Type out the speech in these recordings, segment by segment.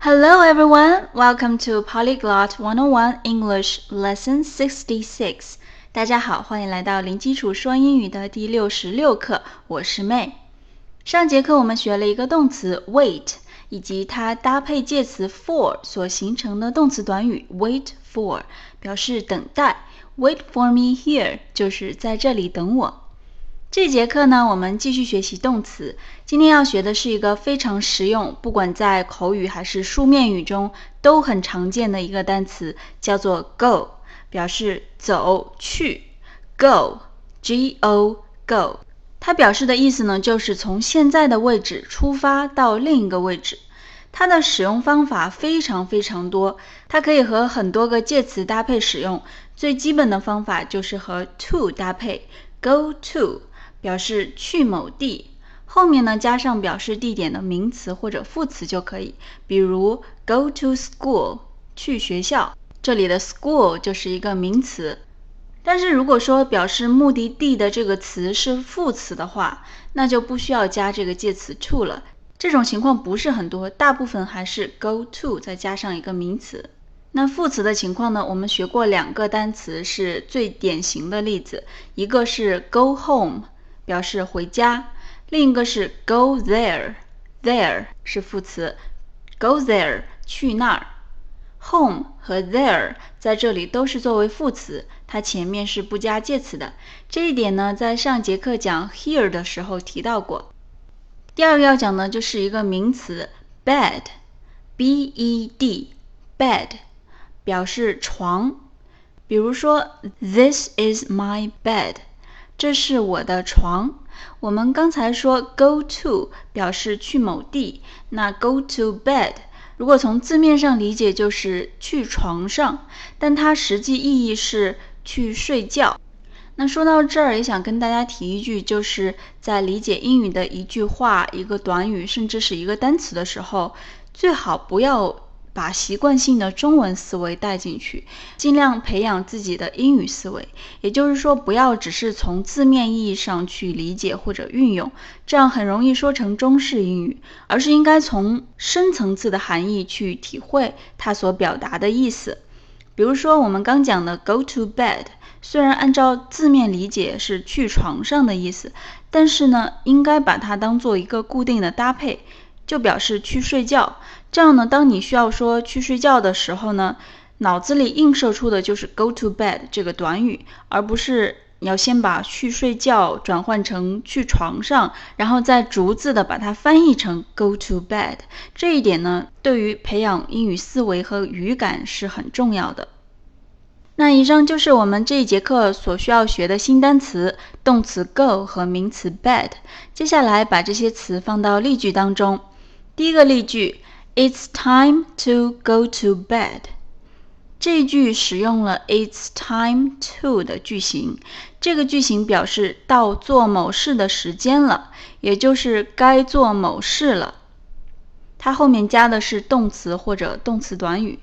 Hello everyone, welcome to Polyglot 101 English Lesson 66. 大家好，欢迎来到零基础说英语的第六十六课，我是 May。上节课我们学了一个动词 wait，以及它搭配介词 for 所形成的动词短语 wait for，表示等待。Wait for me here 就是在这里等我。这节课呢，我们继续学习动词。今天要学的是一个非常实用，不管在口语还是书面语中都很常见的一个单词，叫做 go，表示走去。go，g o go，它表示的意思呢，就是从现在的位置出发到另一个位置。它的使用方法非常非常多，它可以和很多个介词搭配使用。最基本的方法就是和 to 搭配，go to。表示去某地，后面呢加上表示地点的名词或者副词就可以。比如 go to school，去学校，这里的 school 就是一个名词。但是如果说表示目的地的这个词是副词的话，那就不需要加这个介词 to 了。这种情况不是很多，大部分还是 go to 再加上一个名词。那副词的情况呢？我们学过两个单词是最典型的例子，一个是 go home。表示回家，另一个是 go there，there 是副词，go there 去那儿，home 和 there 在这里都是作为副词，它前面是不加介词的。这一点呢，在上节课讲 here 的时候提到过。第二个要讲的就是一个名词 bed，b e d，bed 表示床，比如说 this is my bed。这是我的床。我们刚才说 go to 表示去某地，那 go to bed 如果从字面上理解就是去床上，但它实际意义是去睡觉。那说到这儿，也想跟大家提一句，就是在理解英语的一句话、一个短语，甚至是一个单词的时候，最好不要。把习惯性的中文思维带进去，尽量培养自己的英语思维。也就是说，不要只是从字面意义上去理解或者运用，这样很容易说成中式英语，而是应该从深层次的含义去体会它所表达的意思。比如说，我们刚讲的 go to bed，虽然按照字面理解是去床上的意思，但是呢，应该把它当做一个固定的搭配。就表示去睡觉，这样呢，当你需要说去睡觉的时候呢，脑子里映射出的就是 go to bed 这个短语，而不是你要先把去睡觉转换成去床上，然后再逐字的把它翻译成 go to bed。这一点呢，对于培养英语思维和语感是很重要的。那以上就是我们这一节课所需要学的新单词，动词 go 和名词 bed。接下来把这些词放到例句当中。第一个例句，It's time to go to bed。这句使用了 It's time to 的句型，这个句型表示到做某事的时间了，也就是该做某事了。它后面加的是动词或者动词短语。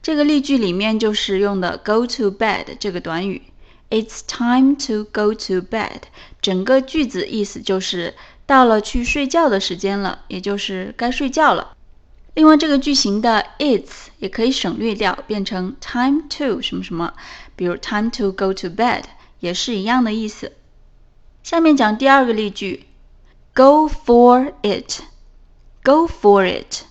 这个例句里面就是用的 go to bed 这个短语。It's time to go to bed。整个句子意思就是。到了去睡觉的时间了，也就是该睡觉了。另外，这个句型的 it's 也可以省略掉，变成 time to 什么什么，比如 time to go to bed 也是一样的意思。下面讲第二个例句，go for it，go for it，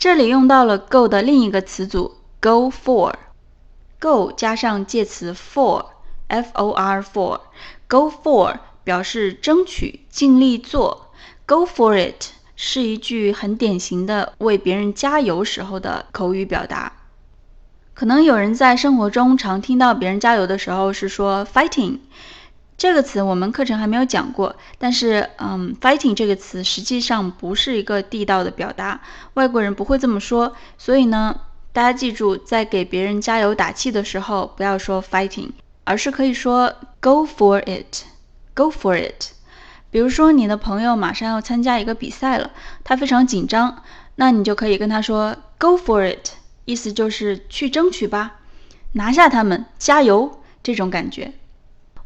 这里用到了 go 的另一个词组 go for，go 加上介词 for，f o r for，go for。表示争取、尽力做，Go for it 是一句很典型的为别人加油时候的口语表达。可能有人在生活中常听到别人加油的时候是说 fighting 这个词，我们课程还没有讲过。但是，嗯，fighting 这个词实际上不是一个地道的表达，外国人不会这么说。所以呢，大家记住，在给别人加油打气的时候，不要说 fighting，而是可以说 Go for it。Go for it。比如说，你的朋友马上要参加一个比赛了，他非常紧张，那你就可以跟他说 Go for it，意思就是去争取吧，拿下他们，加油这种感觉。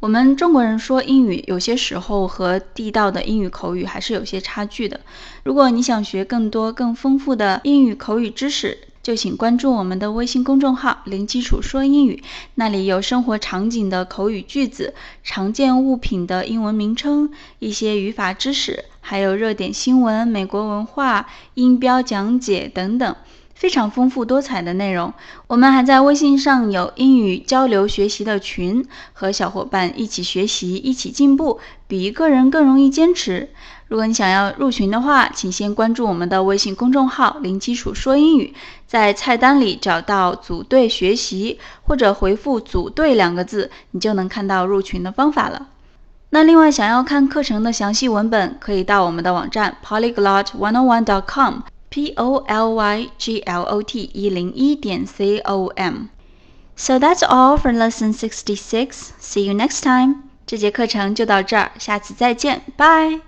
我们中国人说英语，有些时候和地道的英语口语还是有些差距的。如果你想学更多、更丰富的英语口语知识，就请关注我们的微信公众号“零基础说英语”，那里有生活场景的口语句子、常见物品的英文名称、一些语法知识，还有热点新闻、美国文化、音标讲解等等。非常丰富多彩的内容，我们还在微信上有英语交流学习的群，和小伙伴一起学习，一起进步，比一个人更容易坚持。如果你想要入群的话，请先关注我们的微信公众号“零基础说英语”，在菜单里找到“组队学习”或者回复“组队”两个字，你就能看到入群的方法了。那另外，想要看课程的详细文本，可以到我们的网站 polyglot101.com。p o l y g l o t 一零一点 c o m。So that's all for lesson sixty six. See you next time. 这节课程就到这儿，下次再见，拜。